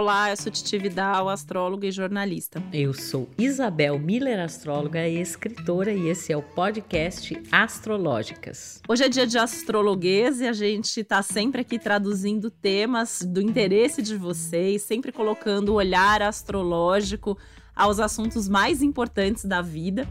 Olá, eu sou Titi Vidal, astróloga e jornalista. Eu sou Isabel Miller, astróloga e escritora, e esse é o podcast Astrológicas. Hoje é dia de astrologuês e a gente está sempre aqui traduzindo temas do interesse de vocês, sempre colocando o olhar astrológico aos assuntos mais importantes da vida.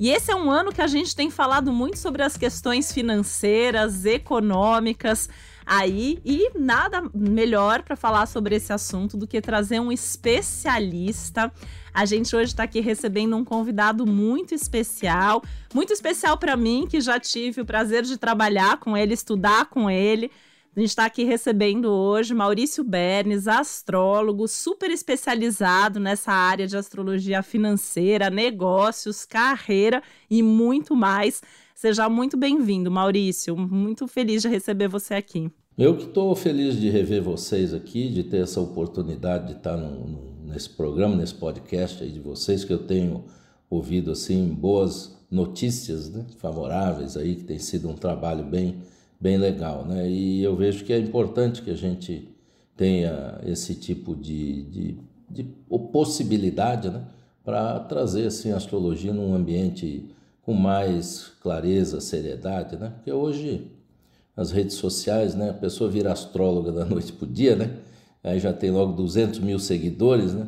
E esse é um ano que a gente tem falado muito sobre as questões financeiras, econômicas aí e nada melhor para falar sobre esse assunto do que trazer um especialista. A gente hoje está aqui recebendo um convidado muito especial, muito especial para mim que já tive o prazer de trabalhar com ele, estudar com ele. A gente está aqui recebendo hoje Maurício Bernes, astrólogo, super especializado nessa área de astrologia financeira, negócios, carreira e muito mais. Seja muito bem-vindo, Maurício. Muito feliz de receber você aqui. Eu que estou feliz de rever vocês aqui, de ter essa oportunidade de estar nesse programa, nesse podcast aí de vocês, que eu tenho ouvido assim boas notícias né, favoráveis aí, que tem sido um trabalho bem bem legal, né? E eu vejo que é importante que a gente tenha esse tipo de, de, de possibilidade, né? Para trazer assim a astrologia num ambiente com mais clareza, seriedade, né? Porque hoje as redes sociais, né? A pessoa vira astróloga da noite para o dia, né? Aí já tem logo 200 mil seguidores, né?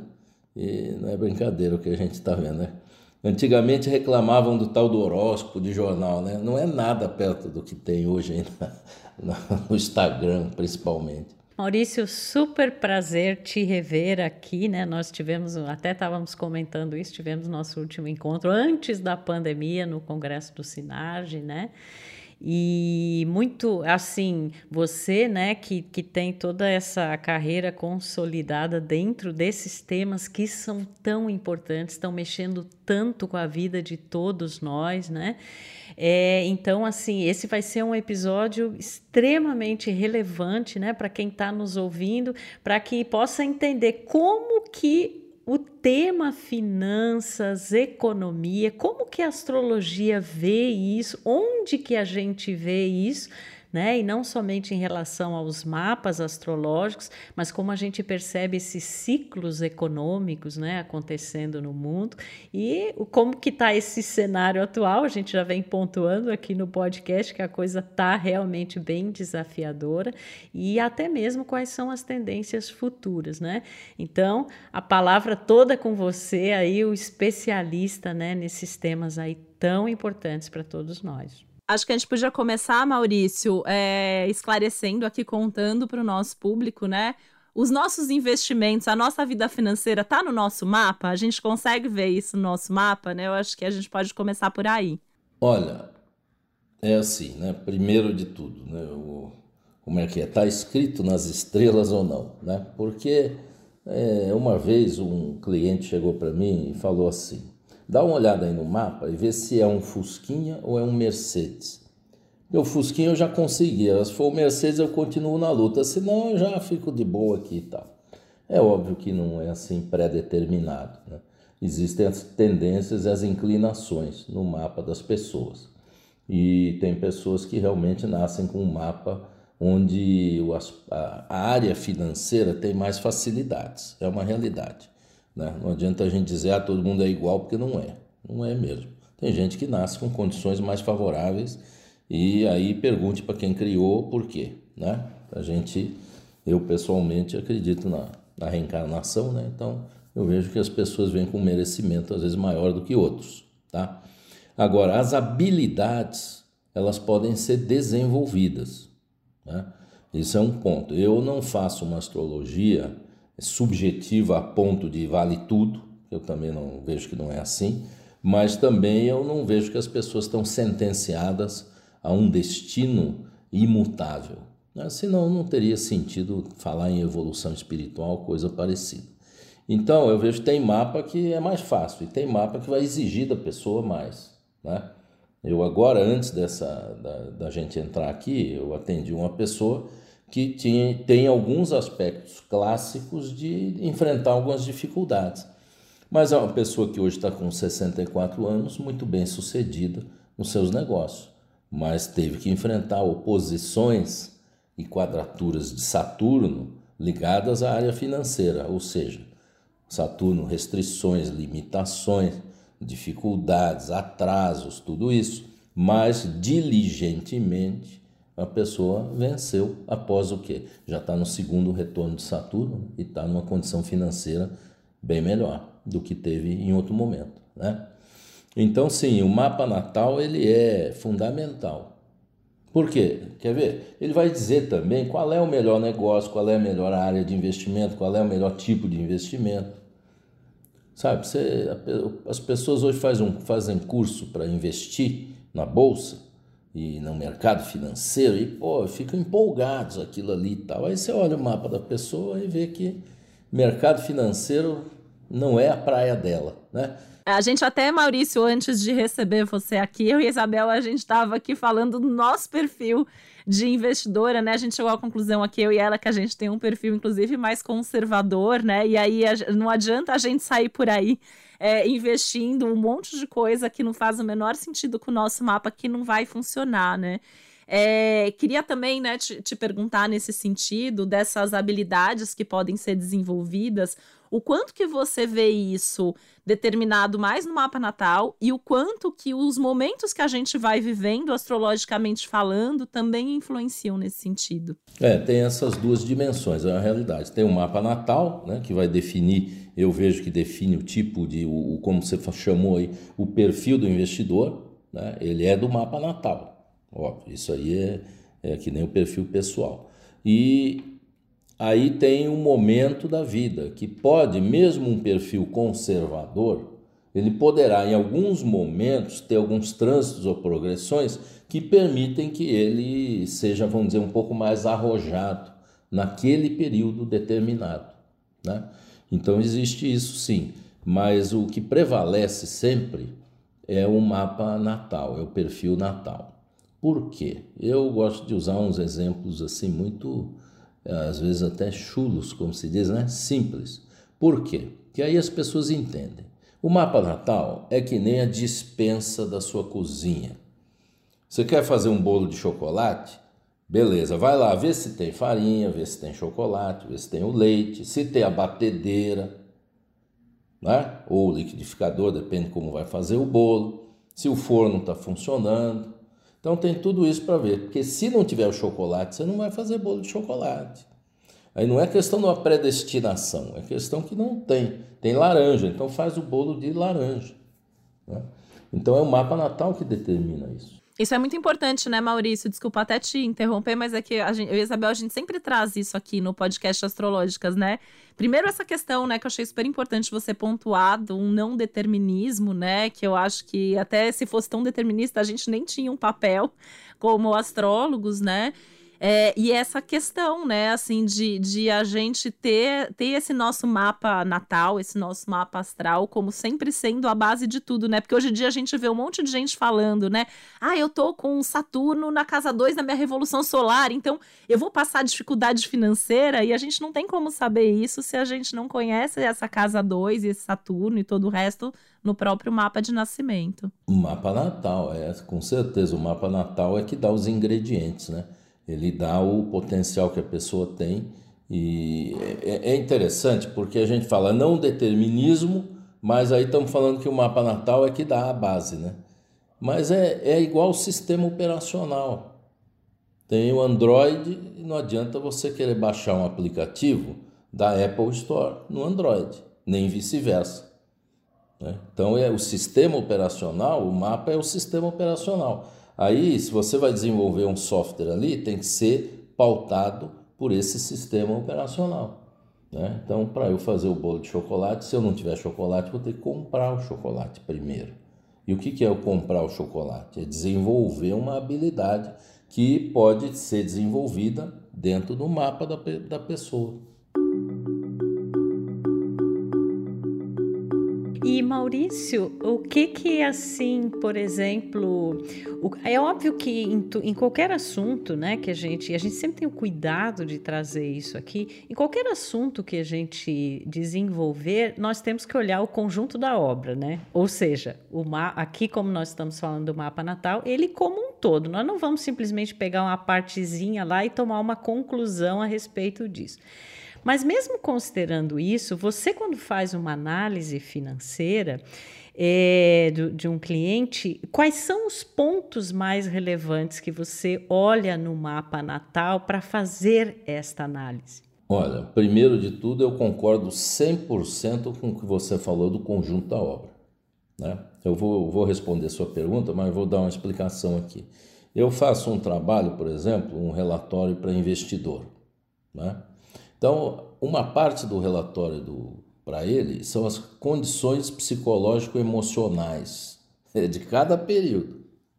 E não é brincadeira o que a gente está vendo, né? Antigamente reclamavam do tal do horóscopo de jornal, né? Não é nada perto do que tem hoje ainda no Instagram, principalmente. Maurício, super prazer te rever aqui, né? Nós tivemos, até estávamos comentando isso, tivemos nosso último encontro antes da pandemia no Congresso do Sinarge, né? E muito assim, você, né, que, que tem toda essa carreira consolidada dentro desses temas que são tão importantes, estão mexendo tanto com a vida de todos nós, né? É, então, assim, esse vai ser um episódio extremamente relevante, né, para quem está nos ouvindo, para que possa entender como que o tema finanças, economia, como que a astrologia vê isso, onde que a gente vê isso, né? E não somente em relação aos mapas astrológicos, mas como a gente percebe esses ciclos econômicos, né, acontecendo no mundo e como que está esse cenário atual. A gente já vem pontuando aqui no podcast que a coisa está realmente bem desafiadora e até mesmo quais são as tendências futuras, né? Então, a palavra toda com você aí, o especialista, né, nesses temas aí tão importantes para todos nós. Acho que a gente podia começar, Maurício, é, esclarecendo aqui, contando para o nosso público, né? Os nossos investimentos, a nossa vida financeira está no nosso mapa? A gente consegue ver isso no nosso mapa, né? Eu acho que a gente pode começar por aí. Olha, é assim, né? Primeiro de tudo, né? O, como é que é? Está escrito nas estrelas ou não, né? Porque é, uma vez um cliente chegou para mim e falou assim: Dá uma olhada aí no mapa e vê se é um Fusquinha ou é um Mercedes. Meu Fusquinha eu já consegui, se for o Mercedes eu continuo na luta, senão eu já fico de boa aqui e tal. É óbvio que não é assim pré-determinado. Né? Existem as tendências e as inclinações no mapa das pessoas. E tem pessoas que realmente nascem com um mapa onde a área financeira tem mais facilidades, é uma realidade. Né? Não adianta a gente dizer, ah, todo mundo é igual, porque não é. Não é mesmo. Tem gente que nasce com condições mais favoráveis e aí pergunte para quem criou por quê. Né? A gente, eu pessoalmente acredito na, na reencarnação, né? então eu vejo que as pessoas vêm com merecimento às vezes maior do que outros. Tá? Agora, as habilidades, elas podem ser desenvolvidas. Né? Isso é um ponto. Eu não faço uma astrologia subjetiva a ponto de vale tudo, eu também não vejo que não é assim, mas também eu não vejo que as pessoas estão sentenciadas a um destino imutável. Né? Senão não teria sentido falar em evolução espiritual, coisa parecida. Então eu vejo que tem mapa que é mais fácil e tem mapa que vai exigir da pessoa mais. Né? Eu agora, antes dessa da, da gente entrar aqui, eu atendi uma pessoa que tinha, tem alguns aspectos clássicos de enfrentar algumas dificuldades. Mas é uma pessoa que hoje está com 64 anos, muito bem sucedida nos seus negócios, mas teve que enfrentar oposições e quadraturas de Saturno ligadas à área financeira, ou seja, Saturno, restrições, limitações, dificuldades, atrasos, tudo isso, mas diligentemente a pessoa venceu após o quê? Já está no segundo retorno de Saturno e está numa condição financeira bem melhor do que teve em outro momento, né? Então, sim, o mapa natal ele é fundamental. Por quê? Quer ver? Ele vai dizer também qual é o melhor negócio, qual é a melhor área de investimento, qual é o melhor tipo de investimento. Sabe, você, as pessoas hoje fazem, fazem curso para investir na bolsa e no mercado financeiro e, pô, ficam empolgados aquilo ali e tal. Aí você olha o mapa da pessoa e vê que mercado financeiro não é a praia dela, né? A gente até, Maurício, antes de receber você aqui, eu e Isabel, a gente estava aqui falando do nosso perfil de investidora, né? A gente chegou à conclusão aqui, eu e ela, que a gente tem um perfil, inclusive, mais conservador, né? E aí não adianta a gente sair por aí é, investindo um monte de coisa que não faz o menor sentido com o nosso mapa, que não vai funcionar, né? É, queria também né, te, te, perguntar nesse sentido dessas habilidades que podem ser desenvolvidas, o quanto que você vê isso determinado mais no mapa natal e o quanto que os momentos que a gente vai vivendo astrologicamente falando também influenciam nesse sentido. É, tem essas duas dimensões, é a realidade. Tem o mapa natal, né, que vai definir, eu vejo que define o tipo de, o, como você chamou aí, o perfil do investidor, né, ele é do mapa natal. Óbvio, isso aí é, é que nem o perfil pessoal. E aí tem um momento da vida que pode, mesmo um perfil conservador, ele poderá em alguns momentos ter alguns trânsitos ou progressões que permitem que ele seja, vamos dizer, um pouco mais arrojado naquele período determinado. Né? Então existe isso sim, mas o que prevalece sempre é o mapa natal, é o perfil natal. Por quê? Eu gosto de usar uns exemplos assim muito às vezes até chulos, como se diz, né? Simples. Por quê? Que aí as pessoas entendem. O mapa natal é que nem a dispensa da sua cozinha. Você quer fazer um bolo de chocolate? Beleza, vai lá, vê se tem farinha, vê se tem chocolate, vê se tem o leite, se tem a batedeira, né? ou o liquidificador, depende como vai fazer o bolo, se o forno está funcionando. Então tem tudo isso para ver, porque se não tiver o chocolate, você não vai fazer bolo de chocolate. Aí não é questão de uma predestinação, é questão que não tem. Tem laranja, então faz o bolo de laranja. Né? Então é o mapa natal que determina isso. Isso é muito importante, né, Maurício? Desculpa até te interromper, mas é que a gente, eu e a Isabel, a gente sempre traz isso aqui no podcast Astrológicas, né? Primeiro, essa questão, né, que eu achei super importante você pontuar do um não determinismo, né? Que eu acho que até se fosse tão determinista, a gente nem tinha um papel como astrólogos, né? É, e essa questão, né, assim, de, de a gente ter, ter esse nosso mapa natal, esse nosso mapa astral, como sempre sendo a base de tudo, né? Porque hoje em dia a gente vê um monte de gente falando, né? Ah, eu tô com Saturno na casa 2 da minha revolução solar, então eu vou passar dificuldade financeira, e a gente não tem como saber isso se a gente não conhece essa casa 2 e esse Saturno e todo o resto no próprio mapa de nascimento. O mapa natal, é, com certeza, o mapa natal é que dá os ingredientes, né? Ele dá o potencial que a pessoa tem. E é, é interessante porque a gente fala não determinismo, mas aí estamos falando que o mapa natal é que dá a base, né? Mas é, é igual o sistema operacional. Tem o Android e não adianta você querer baixar um aplicativo da Apple Store no Android, nem vice-versa. Né? Então é o sistema operacional, o mapa é o sistema operacional. Aí, se você vai desenvolver um software ali, tem que ser pautado por esse sistema operacional. Né? Então, para eu fazer o bolo de chocolate, se eu não tiver chocolate, vou ter que comprar o chocolate primeiro. E o que, que é o comprar o chocolate? É desenvolver uma habilidade que pode ser desenvolvida dentro do mapa da, da pessoa. E Maurício, o que que assim, por exemplo, o, é óbvio que em, em, qualquer assunto, né, que a gente, a gente sempre tem o cuidado de trazer isso aqui. Em qualquer assunto que a gente desenvolver, nós temos que olhar o conjunto da obra, né? Ou seja, o ma, aqui como nós estamos falando do mapa natal, ele como um todo. Nós não vamos simplesmente pegar uma partezinha lá e tomar uma conclusão a respeito disso. Mas mesmo considerando isso, você quando faz uma análise financeira é, do, de um cliente, quais são os pontos mais relevantes que você olha no mapa natal para fazer esta análise? Olha, primeiro de tudo, eu concordo 100% com o que você falou do conjunto da obra. Né? Eu vou, vou responder sua pergunta, mas vou dar uma explicação aqui. Eu faço um trabalho, por exemplo, um relatório para investidor. Né? Então, uma parte do relatório para ele são as condições psicológico-emocionais de cada período.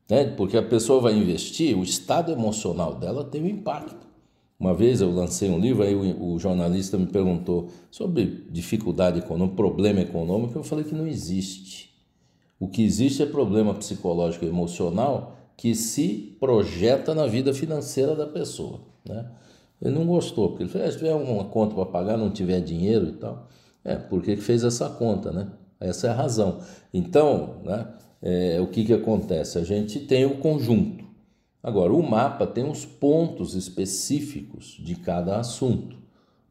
Né? Porque a pessoa vai investir, o estado emocional dela tem um impacto. Uma vez eu lancei um livro, aí o, o jornalista me perguntou sobre dificuldade econômica, problema econômico, eu falei que não existe. O que existe é problema psicológico e emocional que se projeta na vida financeira da pessoa. Né? Ele não gostou, porque ele falou, ah, se tiver uma conta para pagar, não tiver dinheiro e tal. É, por que fez essa conta, né? Essa é a razão. Então, né, é, o que, que acontece? A gente tem o conjunto. Agora, o mapa tem os pontos específicos de cada assunto.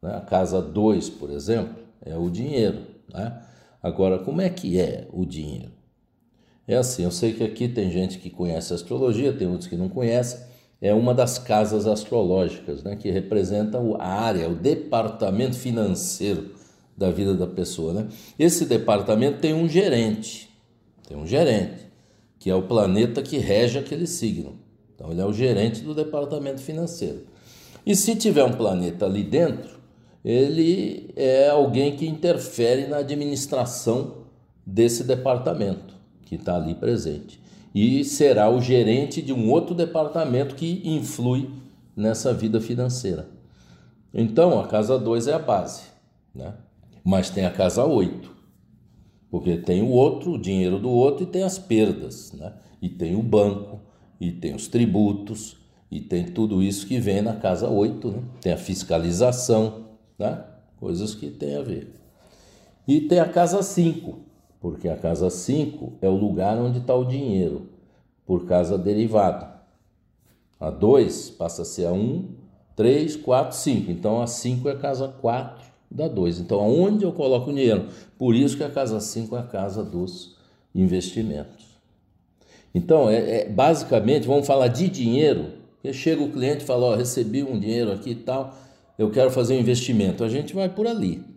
Né? A casa 2, por exemplo, é o dinheiro. Né? Agora, como é que é o dinheiro? É assim, eu sei que aqui tem gente que conhece astrologia, tem outros que não conhecem. É uma das casas astrológicas, né, que representa a área, o departamento financeiro da vida da pessoa. Né? Esse departamento tem um gerente, tem um gerente, que é o planeta que rege aquele signo. Então, ele é o gerente do departamento financeiro. E se tiver um planeta ali dentro, ele é alguém que interfere na administração desse departamento que está ali presente. E será o gerente de um outro departamento que influi nessa vida financeira. Então, a casa 2 é a base, né? mas tem a casa 8, porque tem o outro, o dinheiro do outro, e tem as perdas, né? e tem o banco, e tem os tributos, e tem tudo isso que vem na casa 8, né? tem a fiscalização, né? coisas que tem a ver. E tem a casa 5, porque a casa 5 é o lugar onde está o dinheiro, por casa derivada. A 2 passa a ser a 1, 3, 4, 5. Então a 5 é a casa 4 da 2. Então aonde eu coloco o dinheiro? Por isso que a casa 5 é a casa dos investimentos. Então, é, é, basicamente, vamos falar de dinheiro, chega o cliente e fala, ó, recebi um dinheiro aqui e tal, eu quero fazer um investimento. A gente vai por ali.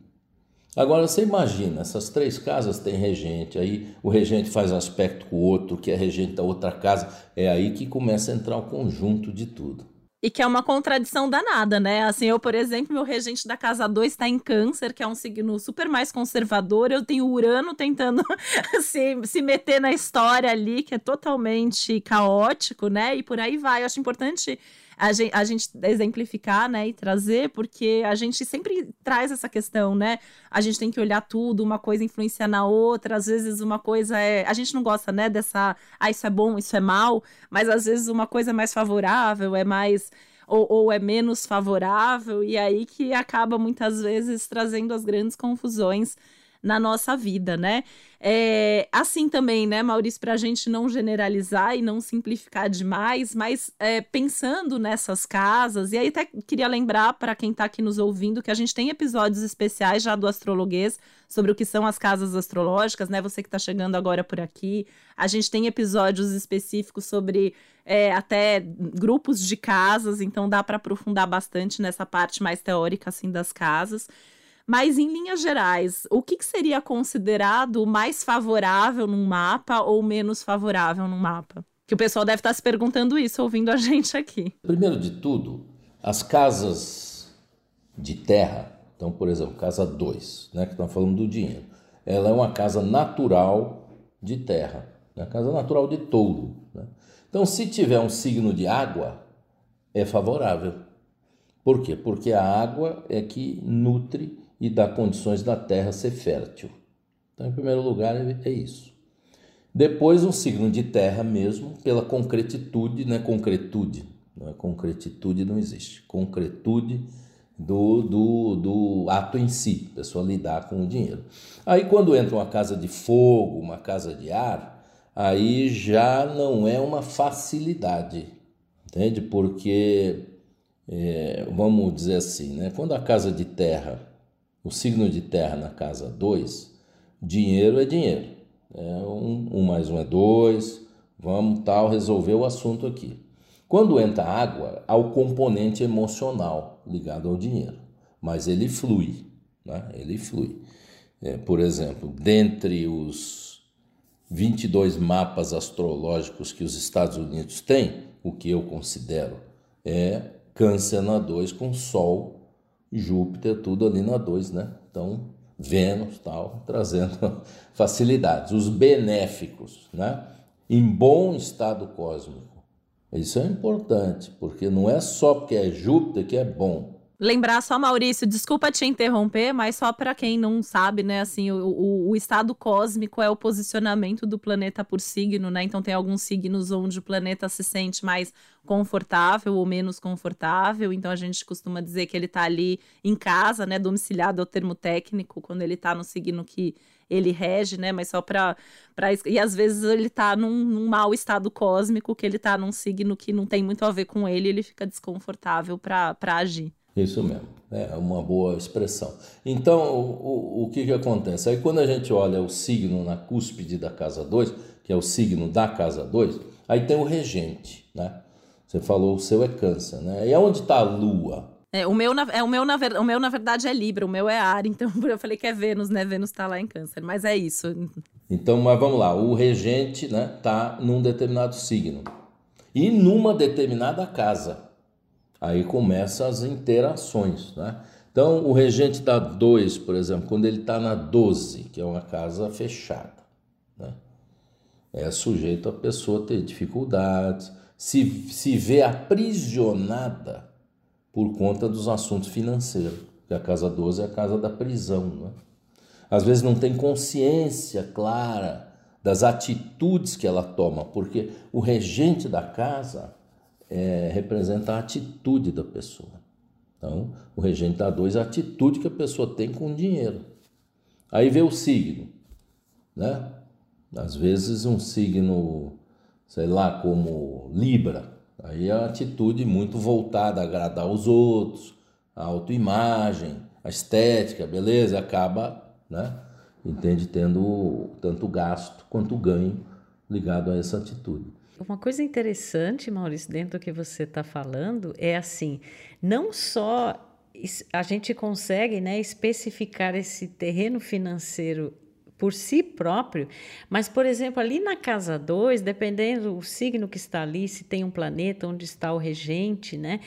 Agora você imagina, essas três casas têm regente, aí o regente faz aspecto com o outro, que é regente da outra casa, é aí que começa a entrar o conjunto de tudo. E que é uma contradição danada, né? Assim, eu, por exemplo, meu regente da casa 2 está em câncer, que é um signo super mais conservador. Eu tenho Urano tentando se, se meter na história ali, que é totalmente caótico, né? E por aí vai. Eu acho importante a gente, a gente exemplificar, né, e trazer, porque a gente sempre traz essa questão, né? A gente tem que olhar tudo, uma coisa influencia na outra, às vezes uma coisa é. A gente não gosta, né, dessa. Ah, isso é bom, isso é mal, mas às vezes uma coisa é mais favorável, é mais. Ou, ou, é menos favorável, e aí que acaba muitas vezes trazendo as grandes confusões na nossa vida, né? É, assim também, né, Maurício, para a gente não generalizar e não simplificar demais, mas é, pensando nessas casas, e aí até queria lembrar para quem está aqui nos ouvindo que a gente tem episódios especiais já do Astrologuês sobre o que são as casas astrológicas, né? Você que está chegando agora por aqui, a gente tem episódios específicos sobre é, até grupos de casas, então dá para aprofundar bastante nessa parte mais teórica assim das casas. Mas, em linhas gerais, o que, que seria considerado mais favorável num mapa ou menos favorável num mapa? Que o pessoal deve estar se perguntando isso ouvindo a gente aqui. Primeiro de tudo, as casas de terra, então, por exemplo, casa 2, né, que estão falando do dinheiro, ela é uma casa natural de terra, né, casa natural de touro. Né? Então, se tiver um signo de água, é favorável. Por quê? Porque a água é que nutre e dá condições da terra ser fértil. Então, em primeiro lugar, é isso. Depois, um signo de terra mesmo, pela concretitude, né? Concretude. Não é concretitude não existe. Concretude do, do, do ato em si, a pessoa lidar com o dinheiro. Aí, quando entra uma casa de fogo, uma casa de ar, aí já não é uma facilidade, entende? Porque é, vamos dizer assim, né? quando a casa de terra, o signo de terra na casa 2, dinheiro é dinheiro. É um, um mais um é dois, vamos tal, resolver o assunto aqui. Quando entra água, há o componente emocional ligado ao dinheiro, mas ele flui, né? ele flui. É, por exemplo, dentre os 22 mapas astrológicos que os Estados Unidos têm, o que eu considero é Câncer na 2 com Sol, Júpiter, tudo ali na 2, né? Então, Vênus, tal, trazendo facilidades. Os benéficos, né? Em bom estado cósmico. Isso é importante, porque não é só porque é Júpiter que é bom. Lembrar só, Maurício, desculpa te interromper, mas só para quem não sabe, né, assim, o, o, o, estado cósmico é o posicionamento do planeta por signo, né? Então tem alguns signos onde o planeta se sente mais confortável ou menos confortável. Então a gente costuma dizer que ele está ali em casa, né, domiciliado é o termo técnico, quando ele está no signo que ele rege, né? Mas só para e às vezes ele está num, num mau estado cósmico, que ele está num signo que não tem muito a ver com ele, ele fica desconfortável para agir. Isso mesmo, é uma boa expressão. Então, o, o, o que, que acontece? Aí, quando a gente olha o signo na cúspide da casa 2, que é o signo da casa 2, aí tem o regente, né? Você falou o seu é câncer, né? E aonde está a lua? É, o, meu, na, é, o, meu, na, o meu, na verdade, é Libra, o meu é Ar, então eu falei que é Vênus, né? Vênus está lá em câncer, mas é isso. Então, mas vamos lá, o regente né, tá num determinado signo e numa determinada casa. Aí começam as interações, né? Então, o regente da 2, por exemplo, quando ele está na 12, que é uma casa fechada, né? é sujeito a pessoa ter dificuldades, se, se vê aprisionada por conta dos assuntos financeiros, que a casa 12 é a casa da prisão. Né? Às vezes não tem consciência clara das atitudes que ela toma, porque o regente da casa é, representa a atitude da pessoa. Então, o regente da 2 é a atitude que a pessoa tem com o dinheiro. Aí vê o signo, né? Às vezes um signo, sei lá, como Libra, aí é a atitude muito voltada a agradar os outros, a autoimagem, a estética, beleza, acaba, né? Entende tendo tanto gasto quanto ganho ligado a essa atitude. Uma coisa interessante, Maurício, dentro do que você está falando, é assim: não só a gente consegue né, especificar esse terreno financeiro por si próprio, mas, por exemplo, ali na casa 2, dependendo do signo que está ali, se tem um planeta, onde está o regente, né?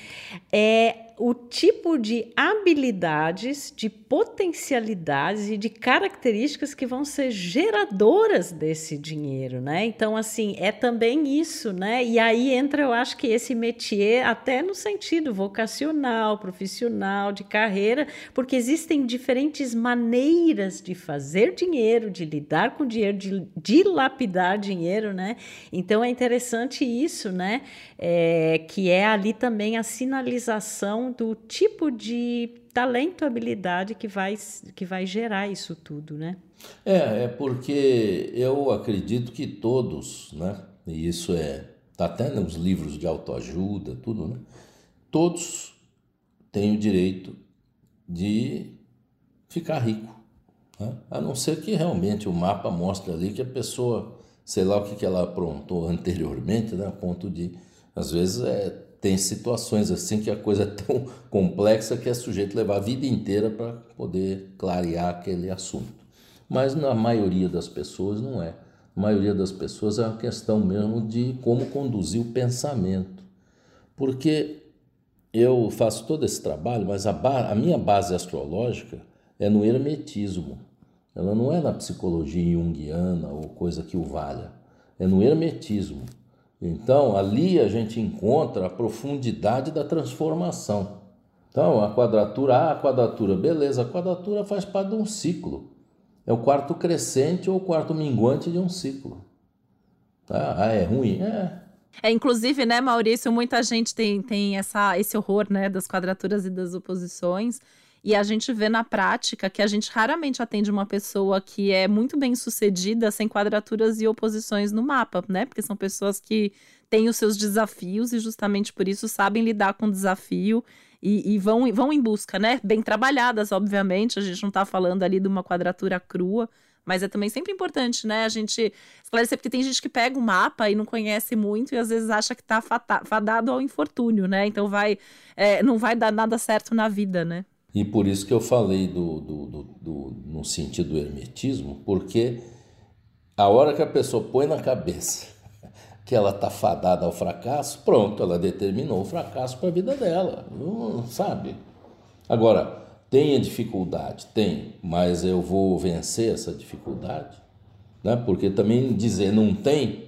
É, o tipo de habilidades, de potencialidades e de características que vão ser geradoras desse dinheiro, né? Então, assim, é também isso, né? E aí entra, eu acho que esse métier até no sentido vocacional, profissional, de carreira, porque existem diferentes maneiras de fazer dinheiro, de lidar com dinheiro, de dilapidar dinheiro, né? Então, é interessante isso, né? É, que é ali também a sinalização do tipo de talento, habilidade que vai, que vai gerar isso tudo, né? É, é porque eu acredito que todos, né? E isso é tá até nos livros de autoajuda, tudo, né? Todos têm o direito de ficar rico, né? a não ser que realmente o mapa mostre ali que a pessoa, sei lá o que, que ela aprontou anteriormente, né? A ponto de, às vezes, é tem situações assim que a coisa é tão complexa que é sujeito levar a vida inteira para poder clarear aquele assunto. Mas na maioria das pessoas não é. A maioria das pessoas é uma questão mesmo de como conduzir o pensamento. Porque eu faço todo esse trabalho, mas a, a minha base astrológica é no hermetismo. Ela não é na psicologia junguiana ou coisa que o valha. É no hermetismo. Então, ali a gente encontra a profundidade da transformação. Então, a quadratura, ah, a quadratura, beleza, a quadratura faz parte de um ciclo. É o quarto crescente ou o quarto minguante de um ciclo. Ah, é ruim? É. É, inclusive, né, Maurício, muita gente tem, tem essa, esse horror, né, das quadraturas e das oposições. E a gente vê na prática que a gente raramente atende uma pessoa que é muito bem sucedida sem quadraturas e oposições no mapa, né? Porque são pessoas que têm os seus desafios e justamente por isso sabem lidar com o desafio e, e vão, vão em busca, né? Bem trabalhadas, obviamente. A gente não está falando ali de uma quadratura crua, mas é também sempre importante, né? A gente esclarecer, porque tem gente que pega o mapa e não conhece muito e às vezes acha que está fadado ao infortúnio, né? Então vai, é, não vai dar nada certo na vida, né? E por isso que eu falei do, do, do, do, no sentido do hermetismo, porque a hora que a pessoa põe na cabeça que ela está fadada ao fracasso, pronto, ela determinou o fracasso para a vida dela, não, sabe? Agora, tem a dificuldade? Tem, mas eu vou vencer essa dificuldade? Né? Porque também dizer não tem,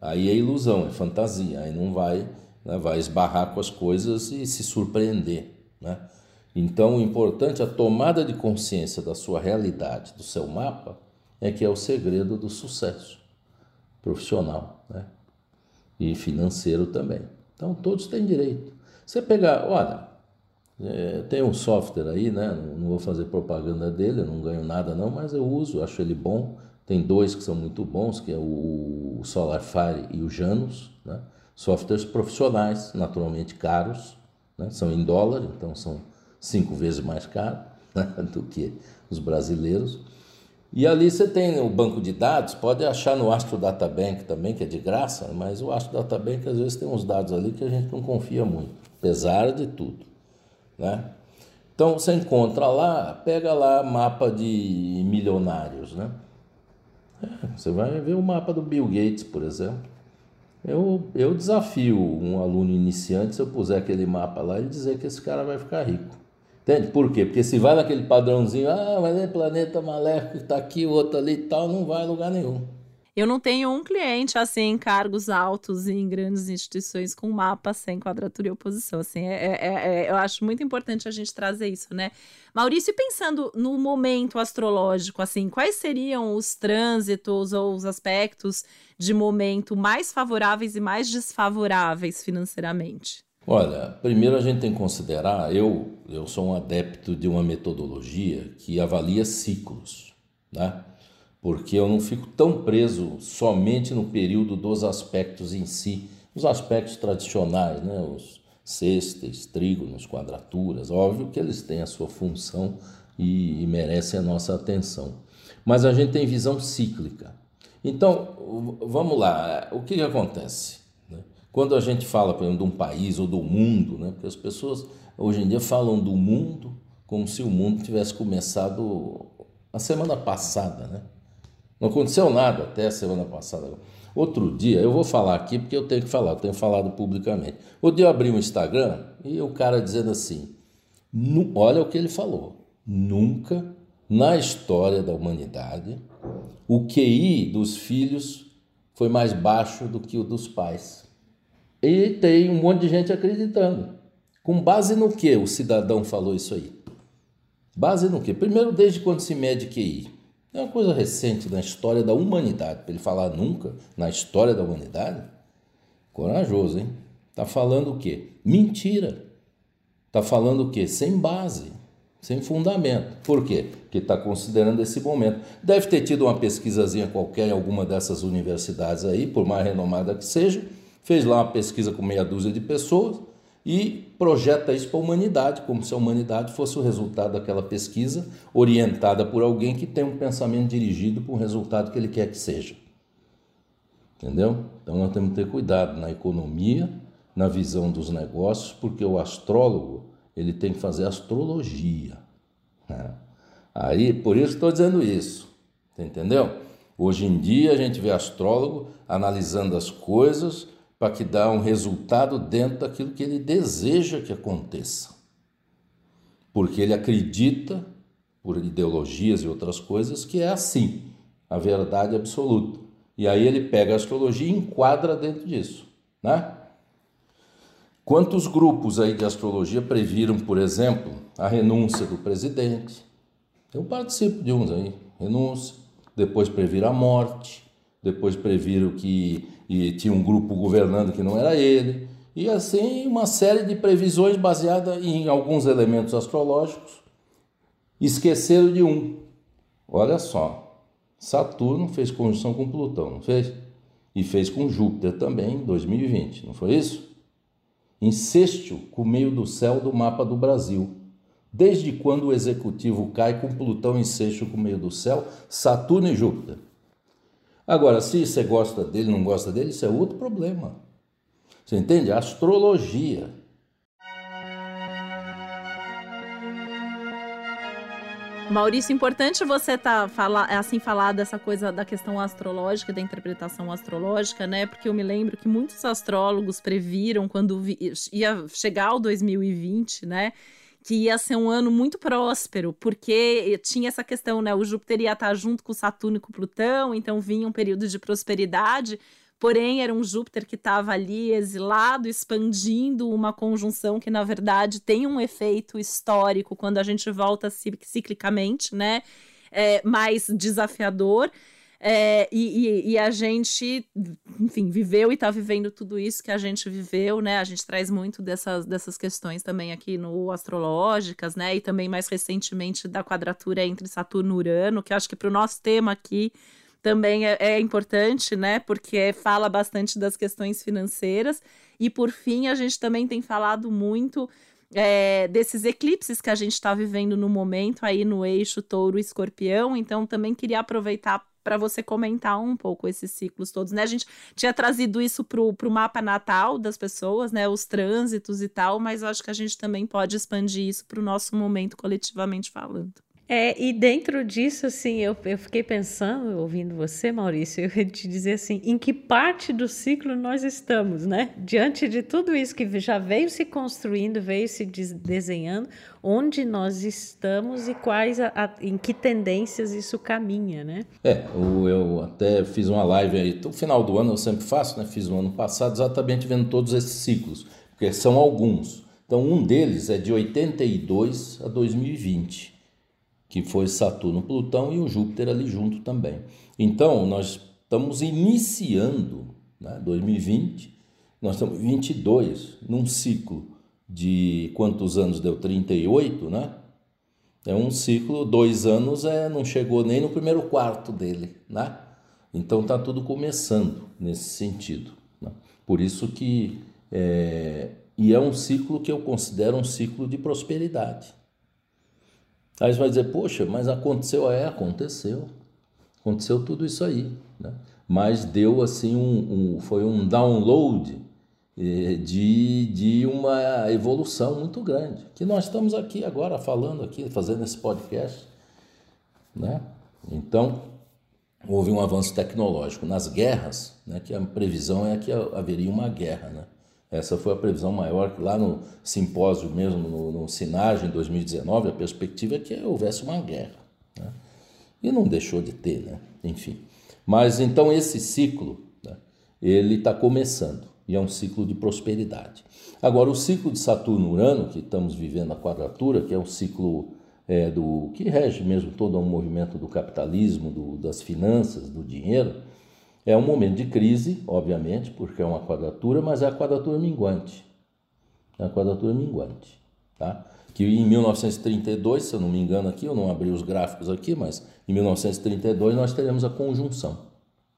aí é ilusão, é fantasia, aí não vai, né? vai esbarrar com as coisas e se surpreender, né? Então, o importante, a tomada de consciência da sua realidade, do seu mapa, é que é o segredo do sucesso profissional né? e financeiro também. Então, todos têm direito. Você pegar, olha, é, tem um software aí, né? Não, vou fazer propaganda dele, não ganho nada não, mas eu uso, acho ele bom. Tem dois que são muito bons, que é o SolarFire e o Janus, né? Softwares profissionais, naturalmente caros, né? são em dólar, então são cinco vezes mais caro né, do que os brasileiros. E ali você tem o banco de dados, pode achar no Astro Data Bank também, que é de graça, mas o Astro Data Bank às vezes tem uns dados ali que a gente não confia muito, apesar de tudo. Né? Então você encontra lá, pega lá mapa de milionários. Né? É, você vai ver o mapa do Bill Gates, por exemplo. Eu, eu desafio um aluno iniciante, se eu puser aquele mapa lá, e dizer que esse cara vai ficar rico. Entende? Por quê? Porque se vai naquele padrãozinho, ah, mas é planeta maléfico, está aqui, o outro ali e tal, não vai a lugar nenhum. Eu não tenho um cliente assim em cargos altos e em grandes instituições com mapa sem quadratura e oposição. Assim, é, é, é, eu acho muito importante a gente trazer isso, né? Maurício, pensando no momento astrológico, assim, quais seriam os trânsitos ou os aspectos de momento mais favoráveis e mais desfavoráveis financeiramente? Olha, primeiro a gente tem que considerar, eu, eu sou um adepto de uma metodologia que avalia ciclos, né? Porque eu não fico tão preso somente no período dos aspectos em si, os aspectos tradicionais, né? Os cestes, trígonos, quadraturas, óbvio que eles têm a sua função e, e merecem a nossa atenção. Mas a gente tem visão cíclica. Então, vamos lá, o que, que acontece? Quando a gente fala, por exemplo, de um país ou do mundo, né? porque as pessoas hoje em dia falam do mundo como se o mundo tivesse começado a semana passada, né? Não aconteceu nada até a semana passada. Outro dia, eu vou falar aqui porque eu tenho que falar, eu tenho falado publicamente. Outro dia eu abri um Instagram e o cara dizendo assim: olha o que ele falou, nunca na história da humanidade o QI dos filhos foi mais baixo do que o dos pais. E tem um monte de gente acreditando. Com base no que o cidadão falou isso aí? Base no que? Primeiro, desde quando se mede QI? É uma coisa recente na história da humanidade. Para ele falar nunca na história da humanidade? Corajoso, hein? Tá falando o quê? Mentira. Tá falando o quê? Sem base, sem fundamento. Por quê? Porque está considerando esse momento. Deve ter tido uma pesquisazinha qualquer em alguma dessas universidades aí, por mais renomada que seja, fez lá uma pesquisa com meia dúzia de pessoas e projeta isso para a humanidade, como se a humanidade fosse o resultado daquela pesquisa, orientada por alguém que tem um pensamento dirigido para um resultado que ele quer que seja. Entendeu? Então nós temos que ter cuidado na economia, na visão dos negócios, porque o astrólogo ele tem que fazer astrologia. Né? Aí, por isso estou dizendo isso. Entendeu? Hoje em dia a gente vê astrólogo analisando as coisas para que dá um resultado dentro daquilo que ele deseja que aconteça. Porque ele acredita, por ideologias e outras coisas, que é assim, a verdade absoluta. E aí ele pega a astrologia e enquadra dentro disso, né? Quantos grupos aí de astrologia previram, por exemplo, a renúncia do presidente? Eu participo de uns aí, renúncia, depois previram a morte, depois previram que e tinha um grupo governando que não era ele, e assim uma série de previsões baseadas em alguns elementos astrológicos Esqueceram de um. Olha só, Saturno fez conjunção com Plutão, não fez? E fez com Júpiter também em 2020, não foi isso? Em sexto, com o meio do céu do mapa do Brasil. Desde quando o executivo cai com Plutão em sexto com o meio do céu, Saturno e Júpiter? Agora, se você gosta dele, não gosta dele, isso é outro problema. Você entende? A astrologia. Maurício, importante você tá falar, assim falar dessa coisa da questão astrológica, da interpretação astrológica, né? Porque eu me lembro que muitos astrólogos previram quando ia chegar o 2020, né? Que ia ser um ano muito próspero, porque tinha essa questão, né? O Júpiter ia estar junto com Saturno e com Plutão, então vinha um período de prosperidade porém era um Júpiter que estava ali exilado, expandindo uma conjunção que, na verdade, tem um efeito histórico quando a gente volta ciclicamente, né? É, mais desafiador. É, e, e, e, a gente, enfim, viveu e está vivendo tudo isso que a gente viveu, né? A gente traz muito dessas, dessas questões também aqui no Astrológicas, né? E também mais recentemente da quadratura entre Saturno e Urano, que acho que para o nosso tema aqui também é, é, importante, né? Porque fala bastante das questões financeiras. E por fim, a gente também tem falado muito é, desses eclipses que a gente está vivendo no momento aí no eixo touro-escorpião. Então, também queria aproveitar para você comentar um pouco esses ciclos todos, né? A gente tinha trazido isso para o mapa natal das pessoas, né? Os trânsitos e tal, mas eu acho que a gente também pode expandir isso para o nosso momento coletivamente falando. É, e dentro disso, assim, eu, eu fiquei pensando, ouvindo você, Maurício, eu te dizer assim, em que parte do ciclo nós estamos, né? Diante de tudo isso que já veio se construindo, veio se desenhando, onde nós estamos e quais, a, a, em que tendências isso caminha, né? É, eu até fiz uma live aí, no final do ano eu sempre faço, né? Fiz o ano passado exatamente vendo todos esses ciclos, porque são alguns. Então, um deles é de 82 a 2020 que foi Saturno, Plutão e o Júpiter ali junto também. Então, nós estamos iniciando, né, 2020, nós estamos 22 num ciclo de quantos anos deu? 38, né? É um ciclo, dois anos é, não chegou nem no primeiro quarto dele, né? Então tá tudo começando nesse sentido. Né? Por isso que é, e é um ciclo que eu considero um ciclo de prosperidade. Aí você vai dizer, poxa, mas aconteceu? É, aconteceu. Aconteceu tudo isso aí. Né? Mas deu assim um, um foi um download eh, de, de uma evolução muito grande. Que nós estamos aqui agora falando aqui, fazendo esse podcast. Né? Então, houve um avanço tecnológico. Nas guerras, né, que a previsão é que haveria uma guerra. Né? Essa foi a previsão maior, que lá no simpósio mesmo, no, no Sinage, em 2019, a perspectiva é que houvesse uma guerra. Né? E não deixou de ter, né? enfim. Mas então esse ciclo, né, ele está começando, e é um ciclo de prosperidade. Agora, o ciclo de Saturno-Urano, que estamos vivendo a quadratura, que é um ciclo é, do que rege mesmo todo o movimento do capitalismo, do, das finanças, do dinheiro, é um momento de crise, obviamente, porque é uma quadratura, mas é a quadratura minguante. É a quadratura minguante. Tá? Que em 1932, se eu não me engano aqui, eu não abri os gráficos aqui, mas em 1932 nós teremos a conjunção.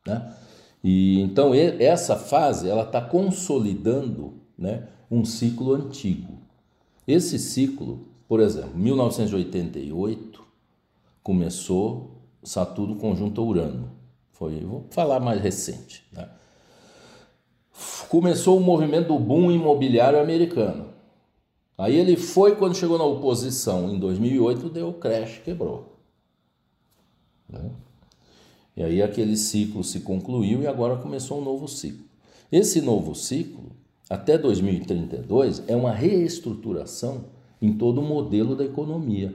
Né? E então essa fase ela está consolidando né, um ciclo antigo. Esse ciclo, por exemplo, 1988 começou Saturno conjunto Urano. Foi, vou falar mais recente. Né? Começou o movimento do boom imobiliário americano. Aí ele foi, quando chegou na oposição em 2008, deu crash, quebrou. Né? E aí aquele ciclo se concluiu e agora começou um novo ciclo. Esse novo ciclo, até 2032, é uma reestruturação em todo o modelo da economia.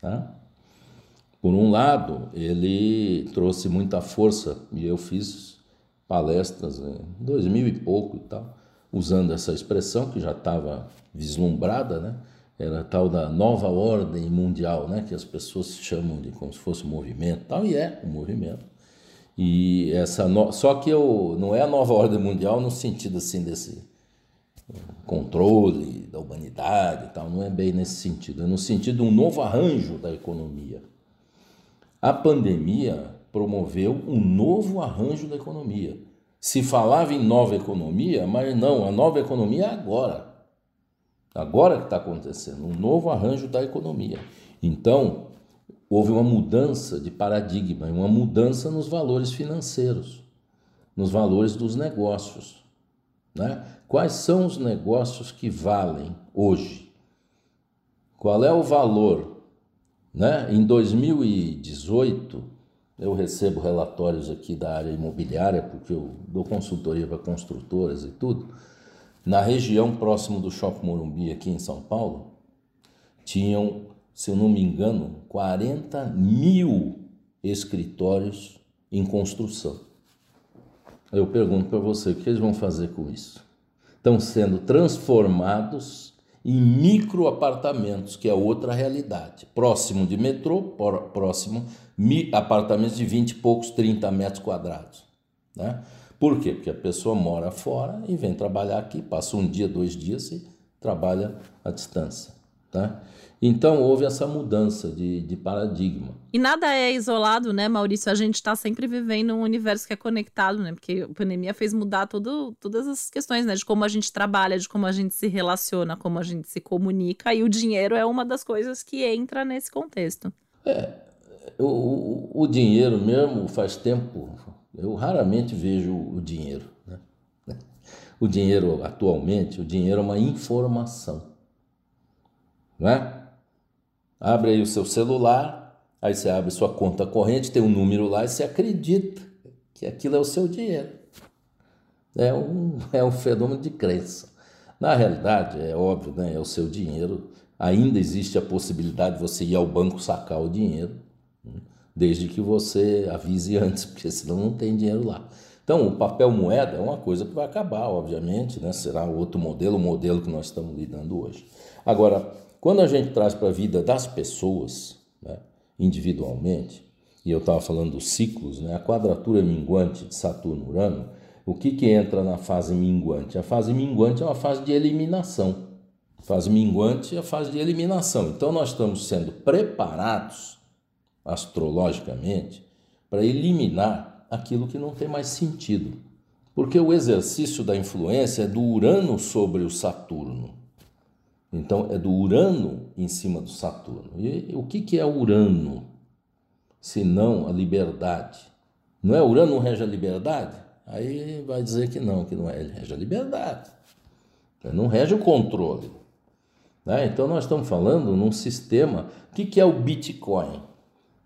Tá? Por um lado, ele trouxe muita força, e eu fiz palestras em 2000 e pouco e tal, usando essa expressão que já estava vislumbrada, né? Era tal da nova ordem mundial, né? Que as pessoas chamam de como se fosse um movimento, tal e é um movimento. E essa no... só que eu não é a nova ordem mundial no sentido assim desse controle da humanidade tal, não é bem nesse sentido, é no sentido de um novo arranjo da economia. A pandemia promoveu um novo arranjo da economia. Se falava em nova economia, mas não, a nova economia é agora. Agora que está acontecendo, um novo arranjo da economia. Então, houve uma mudança de paradigma, uma mudança nos valores financeiros, nos valores dos negócios. Né? Quais são os negócios que valem hoje? Qual é o valor? Né? Em 2018, eu recebo relatórios aqui da área imobiliária, porque eu dou consultoria para construtoras e tudo. Na região próximo do Shopping Morumbi, aqui em São Paulo, tinham, se eu não me engano, 40 mil escritórios em construção. Eu pergunto para você, o que eles vão fazer com isso? Estão sendo transformados em micro apartamentos, que é outra realidade. Próximo de metrô, próximo apartamentos de 20 e poucos, 30 metros quadrados. Né? Por quê? Porque a pessoa mora fora e vem trabalhar aqui, passa um dia, dois dias e trabalha à distância. Tá? Então houve essa mudança de, de, paradigma. E nada é isolado, né, Maurício? A gente está sempre vivendo um universo que é conectado, né? Porque a pandemia fez mudar tudo, todas as questões, né? De como a gente trabalha, de como a gente se relaciona, como a gente se comunica. E o dinheiro é uma das coisas que entra nesse contexto. É, o, o dinheiro mesmo faz tempo, eu raramente vejo o dinheiro. Né? O dinheiro atualmente, o dinheiro é uma informação. Não é? Abre aí o seu celular, aí você abre sua conta corrente, tem um número lá e você acredita que aquilo é o seu dinheiro. É um, é um fenômeno de crença. Na realidade, é óbvio, né? é o seu dinheiro. Ainda existe a possibilidade de você ir ao banco sacar o dinheiro, desde que você avise antes, porque senão não tem dinheiro lá. Então, o papel moeda é uma coisa que vai acabar, obviamente, né? será outro modelo, o modelo que nós estamos lidando hoje. Agora, quando a gente traz para a vida das pessoas, né, individualmente, e eu estava falando dos ciclos, né, a quadratura minguante de Saturno-Urano, o que, que entra na fase minguante? A fase minguante é uma fase de eliminação. A fase minguante é a fase de eliminação. Então, nós estamos sendo preparados, astrologicamente, para eliminar aquilo que não tem mais sentido. Porque o exercício da influência é do Urano sobre o Saturno. Então é do Urano em cima do Saturno. E o que, que é Urano? Se não a liberdade. Não é Urano não rege a liberdade? Aí vai dizer que não, que não é. Ele rege a liberdade. Ele não rege o controle. Né? Então nós estamos falando num sistema. O que, que é o Bitcoin?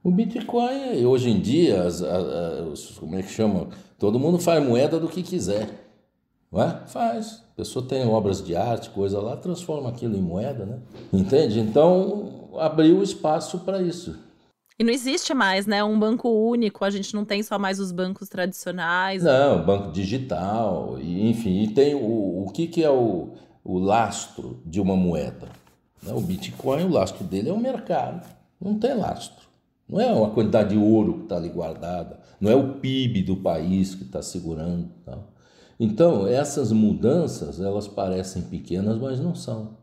O Bitcoin, hoje em dia, as, as, as, como é que chama? Todo mundo faz moeda do que quiser. Não é? Faz. A pessoa tem obras de arte, coisa lá, transforma aquilo em moeda, né? Entende? Então, abriu espaço para isso. E não existe mais, né? Um banco único, a gente não tem só mais os bancos tradicionais. Não, banco digital, e, enfim. E tem o, o que, que é o, o lastro de uma moeda? Né? O Bitcoin, o lastro dele é o mercado. Não tem lastro. Não é uma quantidade de ouro que está ali guardada, não é o PIB do país que está segurando. Tal. Então, essas mudanças, elas parecem pequenas, mas não são.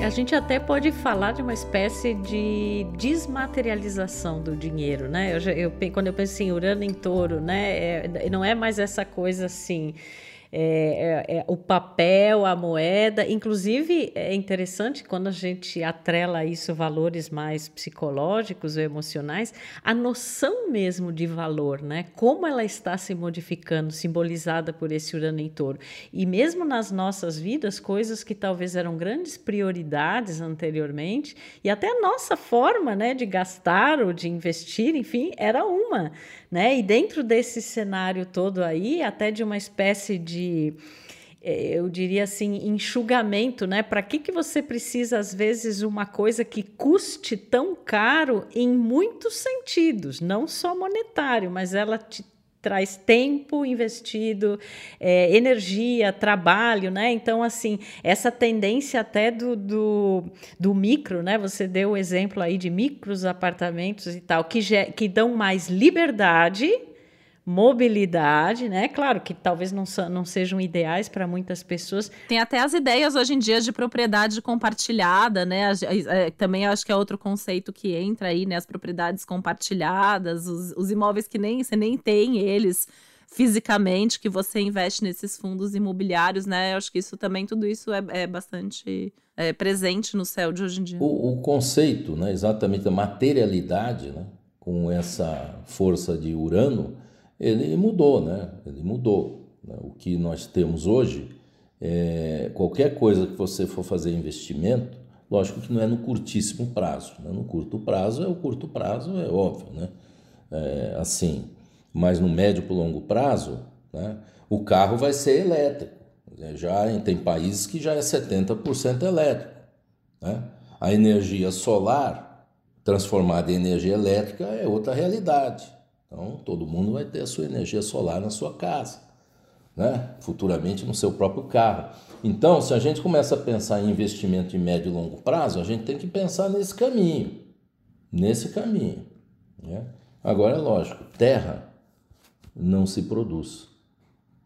A gente até pode falar de uma espécie de desmaterialização do dinheiro, né? Eu, eu quando eu penso em Urano em touro, né? É, não é mais essa coisa assim é, é, é, o papel, a moeda. Inclusive, é interessante quando a gente atrela isso valores mais psicológicos ou emocionais, a noção mesmo de valor, né? Como ela está se modificando, simbolizada por esse Urano em touro. E mesmo nas nossas vidas, coisas que talvez eram grandes prioridades anteriormente, e até a nossa forma né, de gastar ou de investir, enfim, era uma. Né? E dentro desse cenário todo aí, até de uma espécie de eh, eu diria assim, enxugamento, né? Para que, que você precisa, às vezes, uma coisa que custe tão caro em muitos sentidos, não só monetário, mas ela te traz tempo investido, é, energia, trabalho, né? Então, assim, essa tendência até do, do, do, micro, né? Você deu o exemplo aí de micros apartamentos e tal, que, que dão mais liberdade, mobilidade, né? Claro que talvez não, não sejam ideais para muitas pessoas. Tem até as ideias hoje em dia de propriedade compartilhada, né? É, também acho que é outro conceito que entra aí, né? As propriedades compartilhadas, os, os imóveis que nem você nem tem eles fisicamente, que você investe nesses fundos imobiliários, né? Eu acho que isso também, tudo isso é, é bastante é, presente no céu de hoje em dia. O, o conceito, né? Exatamente a materialidade, né? Com essa força de Urano ele mudou, né? Ele mudou. Né? O que nós temos hoje, é, qualquer coisa que você for fazer investimento, lógico que não é no curtíssimo prazo. Né? No curto prazo é o curto prazo, é óbvio, né? É, assim, mas no médio para longo prazo, né? o carro vai ser elétrico. Já tem países que já é 70% elétrico. Né? A energia solar transformada em energia elétrica é outra realidade. Então, todo mundo vai ter a sua energia solar na sua casa, né? futuramente no seu próprio carro. Então, se a gente começa a pensar em investimento de médio e longo prazo, a gente tem que pensar nesse caminho, nesse caminho. Né? Agora, é lógico, terra não se produz.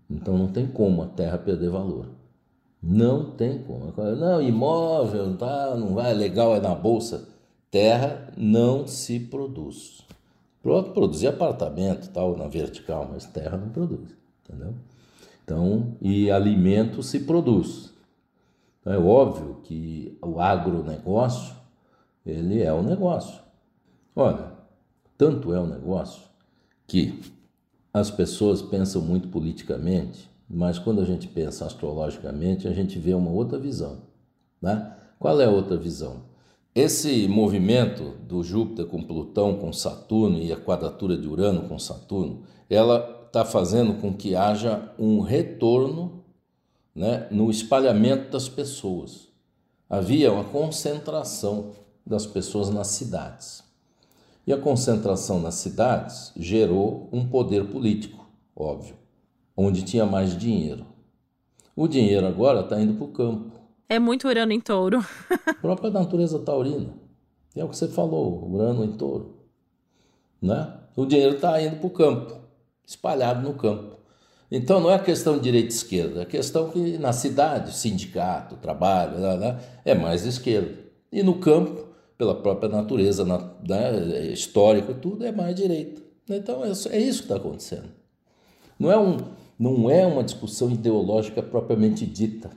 Então, não tem como a terra perder valor. Não tem como. Não, imóvel, tá, não vai, legal, é na bolsa. Terra não se produz. Pronto, produzir apartamento tal na vertical, mas terra não produz, entendeu? Então, e alimento se produz. Então, é óbvio que o agronegócio, ele é o um negócio. Olha, tanto é o um negócio que as pessoas pensam muito politicamente, mas quando a gente pensa astrologicamente, a gente vê uma outra visão. Né? Qual é a outra visão? Esse movimento do Júpiter com Plutão, com Saturno e a quadratura de Urano com Saturno, ela está fazendo com que haja um retorno né, no espalhamento das pessoas. Havia uma concentração das pessoas nas cidades. E a concentração nas cidades gerou um poder político, óbvio, onde tinha mais dinheiro. O dinheiro agora está indo para o campo. É muito Urano em touro. A própria natureza taurina. É o que você falou, Urano em touro. Né? O dinheiro está indo para o campo, espalhado no campo. Então não é questão de direita e esquerda, é questão que na cidade, sindicato, trabalho, né, né, é mais esquerda. E no campo, pela própria natureza né, histórica, tudo é mais direita. Então é, é isso que está acontecendo. Não é, um, não é uma discussão ideológica propriamente dita.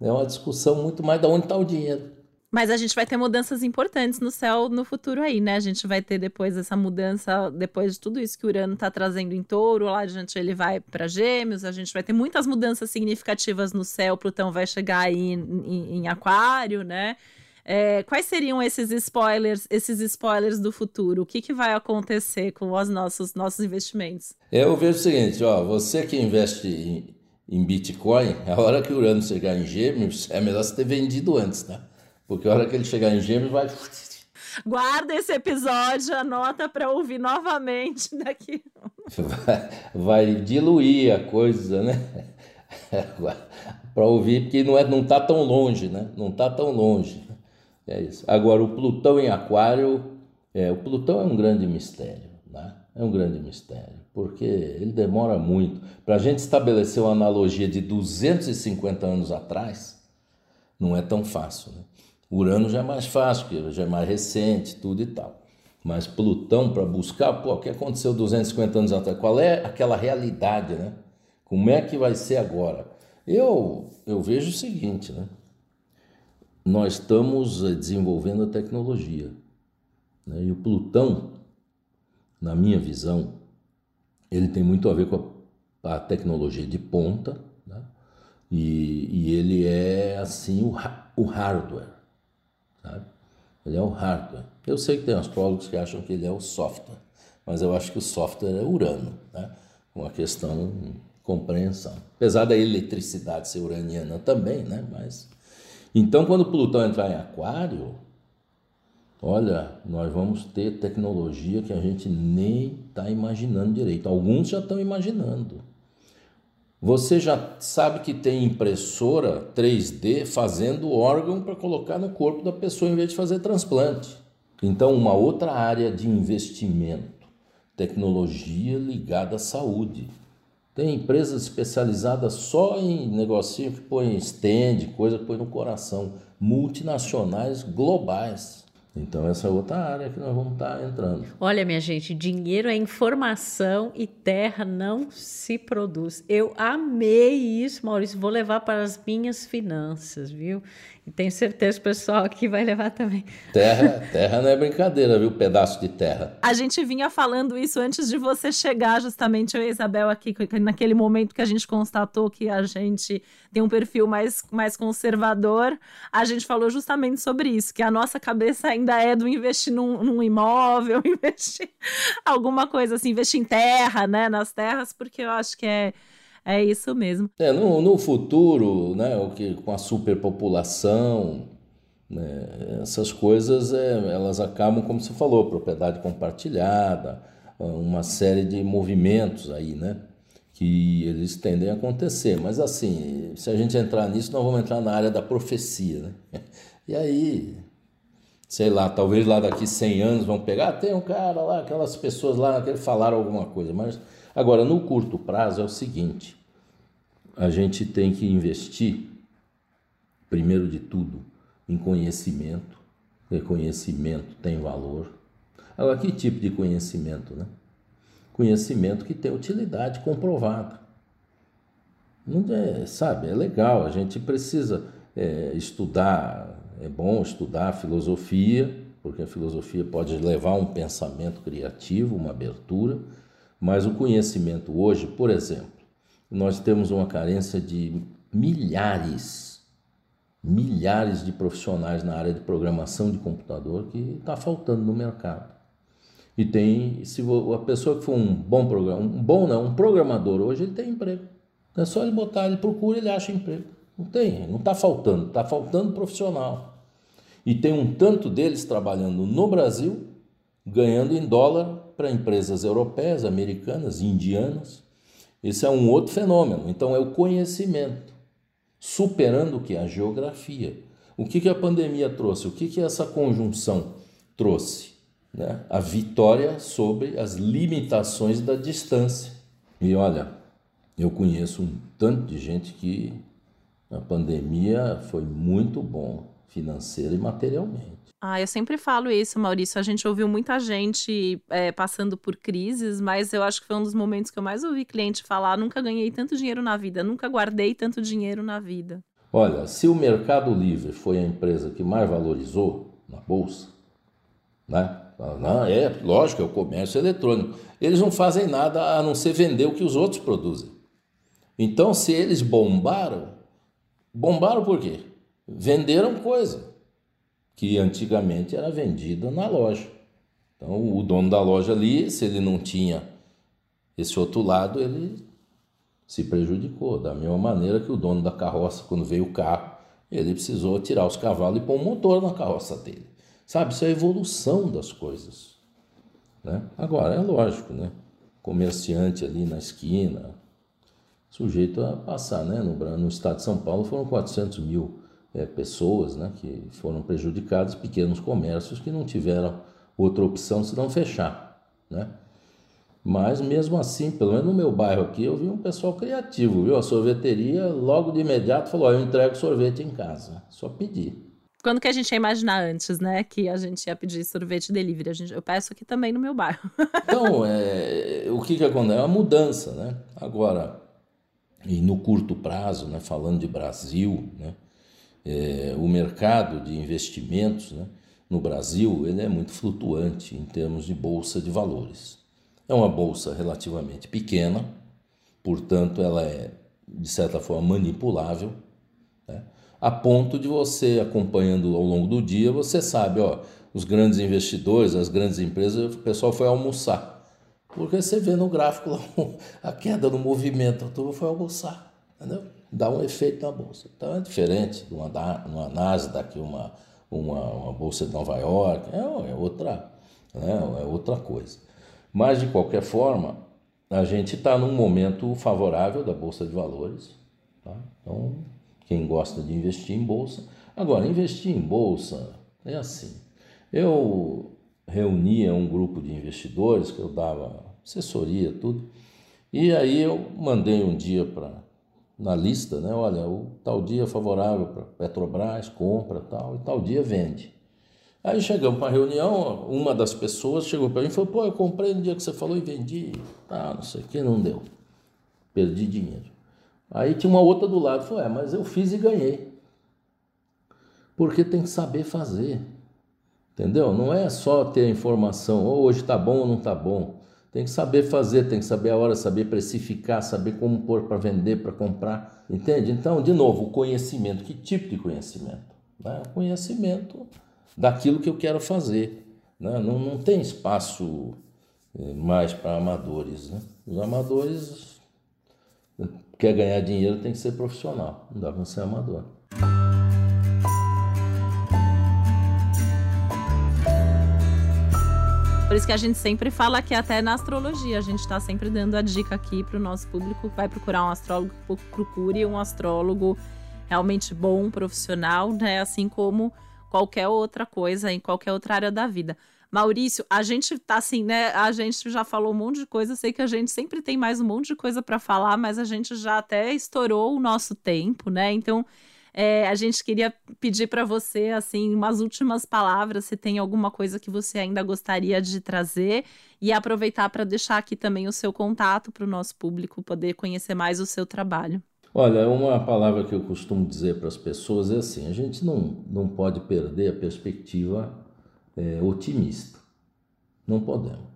É uma discussão muito mais de onde está o dinheiro. Mas a gente vai ter mudanças importantes no céu no futuro aí, né? A gente vai ter depois essa mudança, depois de tudo isso que o Urano está trazendo em touro, lá adiante ele vai para Gêmeos, a gente vai ter muitas mudanças significativas no céu, Plutão vai chegar aí em, em, em Aquário, né? É, quais seriam esses spoilers, esses spoilers do futuro? O que, que vai acontecer com os nossos, nossos investimentos? Eu vejo o seguinte, ó, você que investe em, em Bitcoin, a hora que o Urano chegar em Gêmeos, é melhor você ter vendido antes, tá? Porque a hora que ele chegar em Gêmeos vai. Guarda esse episódio, anota para ouvir novamente daqui. Vai, vai, diluir a coisa, né? para ouvir, porque não, é, não tá tão longe, né? Não tá tão longe. É isso. Agora, o Plutão em Aquário, é, o Plutão é um grande mistério, né? É um grande mistério porque ele demora muito. Para a gente estabelecer uma analogia de 250 anos atrás, não é tão fácil. Né? Urano já é mais fácil, porque já é mais recente, tudo e tal. Mas Plutão, para buscar, pô, o que aconteceu 250 anos atrás? Qual é aquela realidade, né? Como é que vai ser agora? Eu, eu vejo o seguinte, né? Nós estamos eh, desenvolvendo a tecnologia. Né? E o Plutão, na minha visão, ele tem muito a ver com a, a tecnologia de ponta, né? e, e, ele é assim o, o hardware, sabe? Ele é o hardware. Eu sei que tem astrólogos que acham que ele é o software, mas eu acho que o software é Urano, né? Uma questão de compreensão. Apesar da eletricidade ser uraniana também, né? Mas então quando Plutão entrar em Aquário, Olha, nós vamos ter tecnologia que a gente nem está imaginando direito. Alguns já estão imaginando. Você já sabe que tem impressora 3D fazendo órgão para colocar no corpo da pessoa em vez de fazer transplante. Então, uma outra área de investimento tecnologia ligada à saúde. Tem empresas especializadas só em negocinho que põe stand, coisa que põe no coração. Multinacionais globais. Então, essa é outra área que nós vamos estar entrando. Olha, minha gente, dinheiro é informação e terra não se produz. Eu amei isso, Maurício. Vou levar para as minhas finanças, viu? E tenho certeza que o pessoal aqui vai levar também. Terra, terra não é brincadeira, viu? Pedaço de terra. A gente vinha falando isso antes de você chegar, justamente, eu e a Isabel aqui, naquele momento que a gente constatou que a gente tem um perfil mais, mais conservador. A gente falou justamente sobre isso, que a nossa cabeça ainda é do investir num, num imóvel, investir alguma coisa assim, investir em terra, né? Nas terras, porque eu acho que é é isso mesmo. É, no, no futuro, né, o que, com a superpopulação, né, essas coisas é, elas acabam, como você falou, propriedade compartilhada, uma série de movimentos aí, né? Que eles tendem a acontecer. Mas assim, se a gente entrar nisso, nós vamos entrar na área da profecia, né? E aí, sei lá, talvez lá daqui 100 anos vão pegar, ah, tem um cara lá, aquelas pessoas lá que falaram alguma coisa, mas Agora, no curto prazo é o seguinte: a gente tem que investir, primeiro de tudo, em conhecimento. conhecimento tem valor. Agora, que tipo de conhecimento, né? Conhecimento que tem utilidade comprovada. É, sabe, é legal, a gente precisa é, estudar, é bom estudar filosofia, porque a filosofia pode levar um pensamento criativo, uma abertura, mas o conhecimento hoje, por exemplo, nós temos uma carência de milhares, milhares de profissionais na área de programação de computador que está faltando no mercado. E tem, se a pessoa que for um bom programa, um bom não, um programador hoje, ele tem emprego. É só ele botar, ele procura, ele acha emprego. Não tem, não está faltando, está faltando profissional. E tem um tanto deles trabalhando no Brasil, ganhando em dólar para empresas europeias, americanas, indianas. Esse é um outro fenômeno. Então, é o conhecimento, superando o que? A geografia. O que, que a pandemia trouxe? O que, que essa conjunção trouxe? Né? A vitória sobre as limitações da distância. E olha, eu conheço um tanto de gente que a pandemia foi muito bom financeira e materialmente. Ah, eu sempre falo isso, Maurício. A gente ouviu muita gente é, passando por crises, mas eu acho que foi um dos momentos que eu mais ouvi cliente falar: nunca ganhei tanto dinheiro na vida, nunca guardei tanto dinheiro na vida. Olha, se o Mercado Livre foi a empresa que mais valorizou na bolsa, né? Não, é lógico, é o comércio eletrônico. Eles não fazem nada a não ser vender o que os outros produzem. Então, se eles bombaram, bombaram por quê? Venderam coisa que antigamente era vendida na loja. Então, o dono da loja ali, se ele não tinha esse outro lado, ele se prejudicou. Da mesma maneira que o dono da carroça, quando veio o carro, ele precisou tirar os cavalos e pôr um motor na carroça dele. Sabe, isso é a evolução das coisas. Né? Agora, é lógico, né? Comerciante ali na esquina, sujeito a passar, né? No, no estado de São Paulo foram 400 mil é, pessoas né, que foram prejudicadas, pequenos comércios que não tiveram outra opção senão fechar. Né? Mas mesmo assim, pelo menos no meu bairro aqui, eu vi um pessoal criativo, viu? A sorveteria logo de imediato falou: eu entrego sorvete em casa, só pedir. Quando que a gente ia imaginar antes, né? Que a gente ia pedir sorvete delivery. A gente, eu peço aqui também no meu bairro. então, é, o que, que acontece? É uma mudança, né? Agora, e no curto prazo, né? Falando de Brasil, né? É, o mercado de investimentos né, no Brasil ele é muito flutuante em termos de bolsa de valores. É uma bolsa relativamente pequena, portanto, ela é de certa forma manipulável, né, a ponto de você acompanhando ao longo do dia, você sabe, ó, os grandes investidores, as grandes empresas, o pessoal foi almoçar. Porque você vê no gráfico lá, a queda no movimento, a turma foi almoçar, entendeu? Dá um efeito na bolsa. Então é diferente de uma, uma Nasdaq, uma, uma, uma bolsa de Nova York, é, é, outra, né, é outra coisa. Mas de qualquer forma, a gente está num momento favorável da bolsa de valores. Tá? Então, quem gosta de investir em bolsa. Agora, investir em bolsa é assim. Eu reunia um grupo de investidores que eu dava assessoria, tudo. E aí eu mandei um dia para na lista, né? Olha, o tal dia é favorável para Petrobras, compra tal, e tal dia vende. Aí chegamos para a reunião, uma das pessoas chegou para mim e falou: pô, eu comprei no dia que você falou e vendi. Ah, não sei o que, não deu. Perdi dinheiro. Aí tinha uma outra do lado, falou: é, mas eu fiz e ganhei. Porque tem que saber fazer. Entendeu? Não é só ter informação, oh, hoje está bom ou não está bom. Tem que saber fazer, tem que saber a hora, saber precificar, saber como pôr para vender, para comprar. Entende? Então, de novo, o conhecimento. Que tipo de conhecimento? Né? O conhecimento daquilo que eu quero fazer. Né? Não, não tem espaço eh, mais para amadores. Né? Os amadores quer ganhar dinheiro tem que ser profissional, não dá para ser amador. Por isso que a gente sempre fala que até na astrologia, a gente está sempre dando a dica aqui para o nosso público vai procurar um astrólogo, procure um astrólogo realmente bom, profissional, né? Assim como qualquer outra coisa em qualquer outra área da vida. Maurício, a gente tá assim, né? A gente já falou um monte de coisa, sei que a gente sempre tem mais um monte de coisa para falar, mas a gente já até estourou o nosso tempo, né? Então, é, a gente queria pedir para você, assim, umas últimas palavras, se tem alguma coisa que você ainda gostaria de trazer e aproveitar para deixar aqui também o seu contato para o nosso público poder conhecer mais o seu trabalho. Olha, uma palavra que eu costumo dizer para as pessoas é assim: a gente não, não pode perder a perspectiva é, otimista. Não podemos,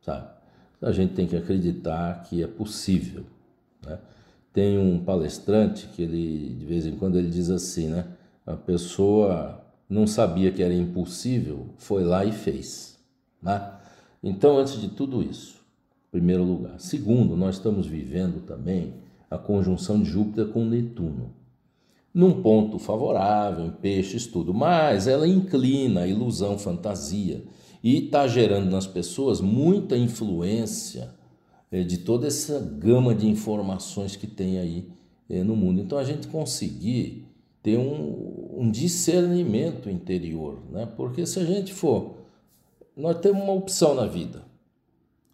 sabe? A gente tem que acreditar que é possível, né? Tem um palestrante que ele, de vez em quando, ele diz assim, né? A pessoa não sabia que era impossível, foi lá e fez, né? Então, antes de tudo isso, primeiro lugar. Segundo, nós estamos vivendo também a conjunção de Júpiter com Netuno. Num ponto favorável, em peixes, tudo, mas ela inclina a ilusão, fantasia e está gerando nas pessoas muita influência de toda essa gama de informações que tem aí é, no mundo. Então a gente conseguir ter um, um discernimento interior, né? porque se a gente for, nós temos uma opção na vida.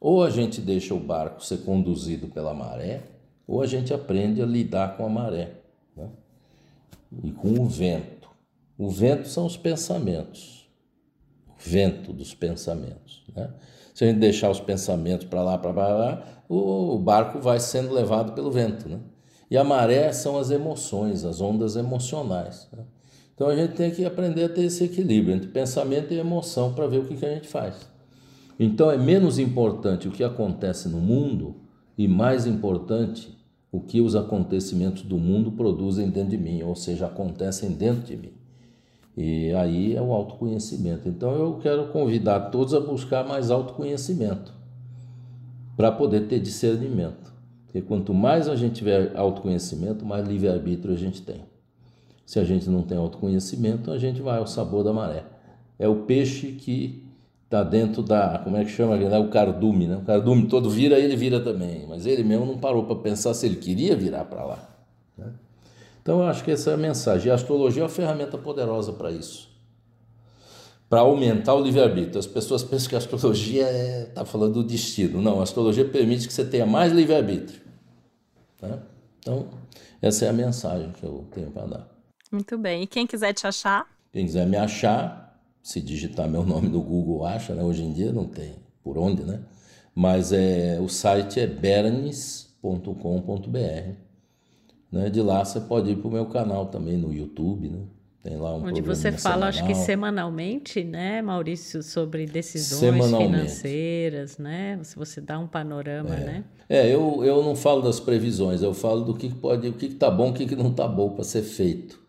Ou a gente deixa o barco ser conduzido pela maré, ou a gente aprende a lidar com a maré né? e com o vento. O vento são os pensamentos, vento dos pensamentos. Né? Se a gente deixar os pensamentos para lá, para lá, o barco vai sendo levado pelo vento. Né? E a maré são as emoções, as ondas emocionais. Né? Então a gente tem que aprender a ter esse equilíbrio entre pensamento e emoção para ver o que, que a gente faz. Então é menos importante o que acontece no mundo e mais importante o que os acontecimentos do mundo produzem dentro de mim, ou seja, acontecem dentro de mim. E aí é o autoconhecimento. Então eu quero convidar todos a buscar mais autoconhecimento para poder ter discernimento. Porque quanto mais a gente tiver autoconhecimento, mais livre-arbítrio a gente tem. Se a gente não tem autoconhecimento, a gente vai ao sabor da maré. É o peixe que está dentro da. Como é que chama? É o cardume, né? O cardume todo vira, ele vira também. Mas ele mesmo não parou para pensar se ele queria virar para lá. Então eu acho que essa é a mensagem. E a astrologia é uma ferramenta poderosa para isso. Para aumentar o livre-arbítrio. As pessoas pensam que a astrologia está é, tá falando do destino. Não, a astrologia permite que você tenha mais livre-arbítrio. Né? Então, essa é a mensagem que eu tenho para dar. Muito bem. E quem quiser te achar? Quem quiser me achar, se digitar meu nome no Google, acha, né? Hoje em dia não tem por onde, né? Mas é, o site é bernes.com.br. Né? De lá você pode ir para o meu canal também no YouTube, né? Tem lá um Onde você fala, semanal. acho que semanalmente, né, Maurício, sobre decisões financeiras, né? Se você dá um panorama, é. né? É, eu, eu não falo das previsões, eu falo do que pode, o que está bom, o que não está bom para ser feito.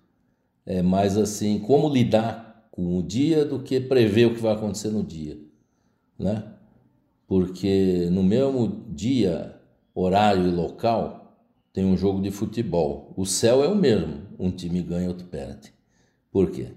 É mais assim, como lidar com o dia do que prever o que vai acontecer no dia, né? Porque no mesmo dia, horário e local, tem um jogo de futebol. O céu é o mesmo, um time ganha, outro perde. Por quê?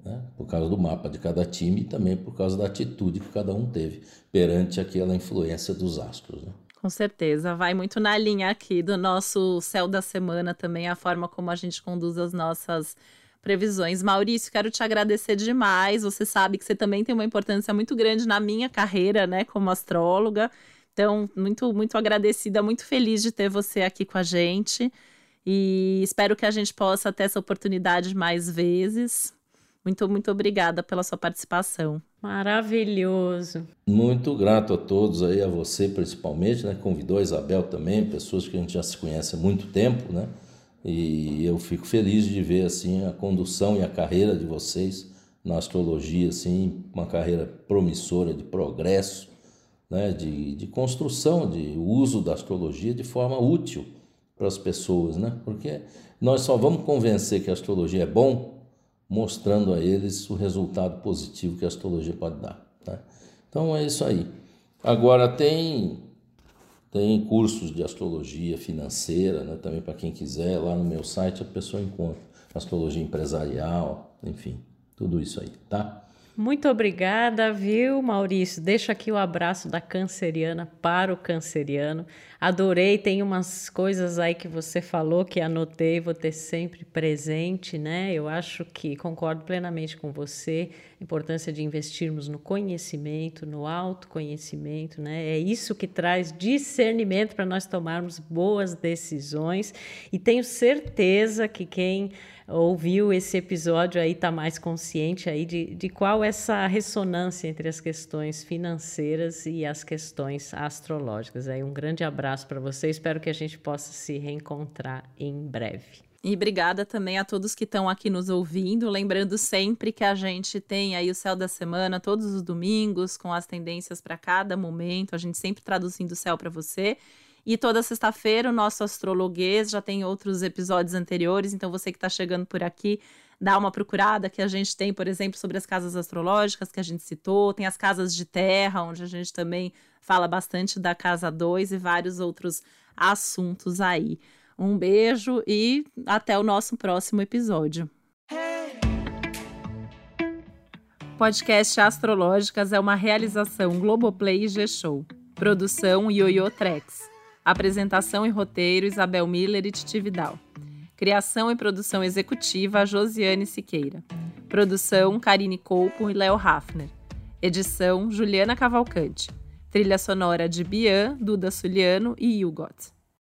Né? Por causa do mapa de cada time e também por causa da atitude que cada um teve perante aquela influência dos astros. Né? Com certeza, vai muito na linha aqui do nosso céu da semana também, a forma como a gente conduz as nossas previsões. Maurício, quero te agradecer demais. Você sabe que você também tem uma importância muito grande na minha carreira, né, como astróloga. Então, muito, muito agradecida, muito feliz de ter você aqui com a gente. E espero que a gente possa ter essa oportunidade mais vezes. Muito, muito obrigada pela sua participação. Maravilhoso. Muito grato a todos aí, a você principalmente, né? Convidou a Isabel também, pessoas que a gente já se conhece há muito tempo, né? E eu fico feliz de ver assim a condução e a carreira de vocês na astrologia, assim, uma carreira promissora de progresso, né? de, de construção, de uso da astrologia de forma útil para as pessoas, né? Porque nós só vamos convencer que a astrologia é bom mostrando a eles o resultado positivo que a astrologia pode dar. Tá? Então é isso aí. Agora tem tem cursos de astrologia financeira, né? também para quem quiser, lá no meu site a pessoa encontra astrologia empresarial, enfim, tudo isso aí, tá? Muito obrigada, viu, Maurício? Deixo aqui o abraço da canceriana para o canceriano. Adorei, tem umas coisas aí que você falou que anotei, vou ter sempre presente, né? Eu acho que concordo plenamente com você, a importância de investirmos no conhecimento, no autoconhecimento, né? É isso que traz discernimento para nós tomarmos boas decisões e tenho certeza que quem ouviu esse episódio aí está mais consciente aí de, de qual essa ressonância entre as questões financeiras e as questões astrológicas. Aí um grande abraço para você, espero que a gente possa se reencontrar em breve. E obrigada também a todos que estão aqui nos ouvindo. Lembrando sempre que a gente tem aí o céu da semana todos os domingos, com as tendências para cada momento. A gente sempre traduzindo o céu para você. E toda sexta-feira o nosso astrologuês já tem outros episódios anteriores, então você que está chegando por aqui, dá uma procurada que a gente tem, por exemplo, sobre as casas astrológicas que a gente citou, tem as casas de terra, onde a gente também fala bastante da casa 2 e vários outros assuntos aí. Um beijo e até o nosso próximo episódio. Podcast Astrológicas é uma realização Globoplay e G-Show. Produção Yoyo Trex. Apresentação e roteiro: Isabel Miller e Titi Vidal. Criação e produção executiva: Josiane Siqueira. Produção: Karine Colpo e Léo Hafner. Edição: Juliana Cavalcante. Trilha sonora de Bian, Duda Suliano e Hugot.